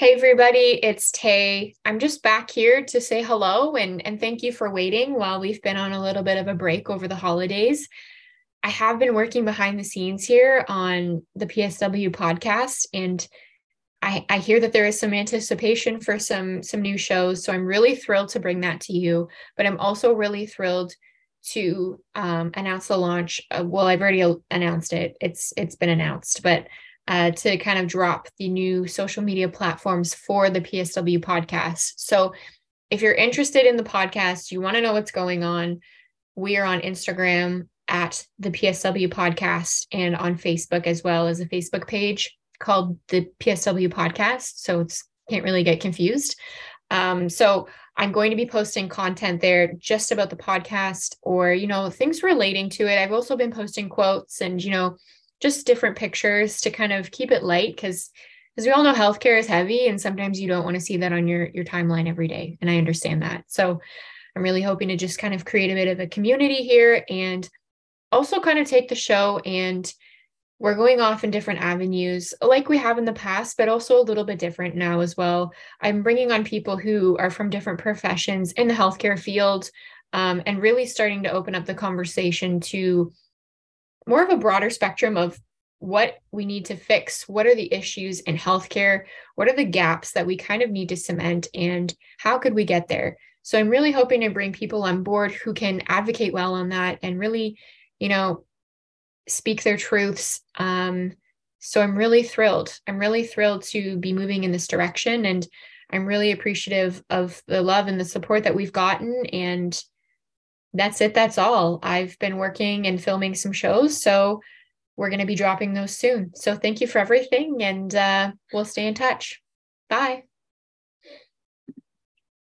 Hey everybody, it's Tay. I'm just back here to say hello and, and thank you for waiting while we've been on a little bit of a break over the holidays. I have been working behind the scenes here on the PSW podcast and I, I hear that there is some anticipation for some some new shows. So I'm really thrilled to bring that to you. But I'm also really thrilled to um, announce the launch. Of, well, I've already announced it. It's it's been announced, but uh, to kind of drop the new social media platforms for the PSW podcast. So if you're interested in the podcast, you want to know what's going on, we are on Instagram at the PSW podcast and on Facebook as well as a Facebook page called the PSW podcast. So it's can't really get confused. Um, so I'm going to be posting content there just about the podcast or, you know, things relating to it. I've also been posting quotes and, you know, just different pictures to kind of keep it light because as we all know healthcare is heavy and sometimes you don't want to see that on your your timeline every day and i understand that. So i'm really hoping to just kind of create a bit of a community here and also kind of take the show and we're going off in different avenues like we have in the past but also a little bit different now as well. I'm bringing on people who are from different professions in the healthcare field um, and really starting to open up the conversation to more of a broader spectrum of what we need to fix what are the issues in healthcare what are the gaps that we kind of need to cement and how could we get there? So i'm really hoping to bring people on board who can advocate well on that and really you know speak their truths. Um, so i'm really thrilled. I'm really thrilled to be moving in this direction and i'm really appreciative of the love and the support that we've gotten and that's it. That's all. I've been working and filming some shows. So we're going to be dropping those soon. So thank you for everything and uh, we'll stay in touch. Bye.